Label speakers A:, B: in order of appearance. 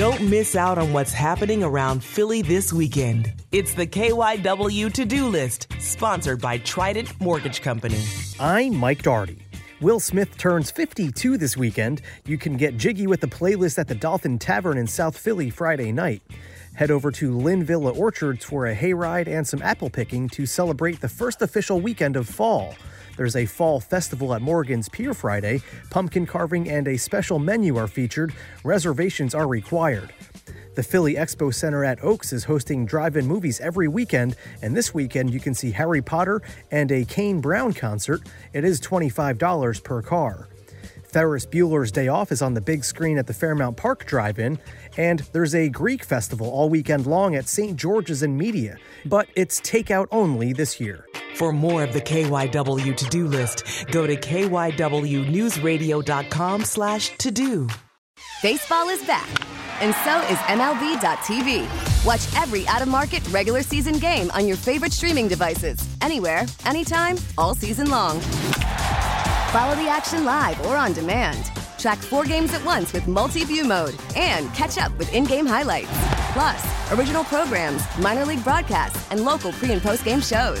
A: Don't miss out on what's happening around Philly this weekend. It's the KYW to do list, sponsored by Trident Mortgage Company.
B: I'm Mike Dougherty. Will Smith turns 52 this weekend. You can get jiggy with the playlist at the Dolphin Tavern in South Philly Friday night. Head over to Linvilla Orchards for a hayride and some apple picking to celebrate the first official weekend of fall. There's a fall festival at Morgan's Pier Friday. Pumpkin carving and a special menu are featured. Reservations are required. The Philly Expo Center at Oaks is hosting drive in movies every weekend, and this weekend you can see Harry Potter and a Kane Brown concert. It is $25 per car. Ferris Bueller's Day Off is on the big screen at the Fairmount Park Drive In, and there's a Greek festival all weekend long at St. George's in Media, but it's takeout only this year.
A: For more of the KYW to-do list, go to kywnewsradio.com slash to-do.
C: Baseball is back, and so is MLB.tv. Watch every out-of-market regular season game on your favorite streaming devices, anywhere, anytime, all season long. Follow the action live or on demand. Track four games at once with multi-view mode and catch up with in-game highlights. Plus, original programs, minor league broadcasts, and local pre- and post-game shows.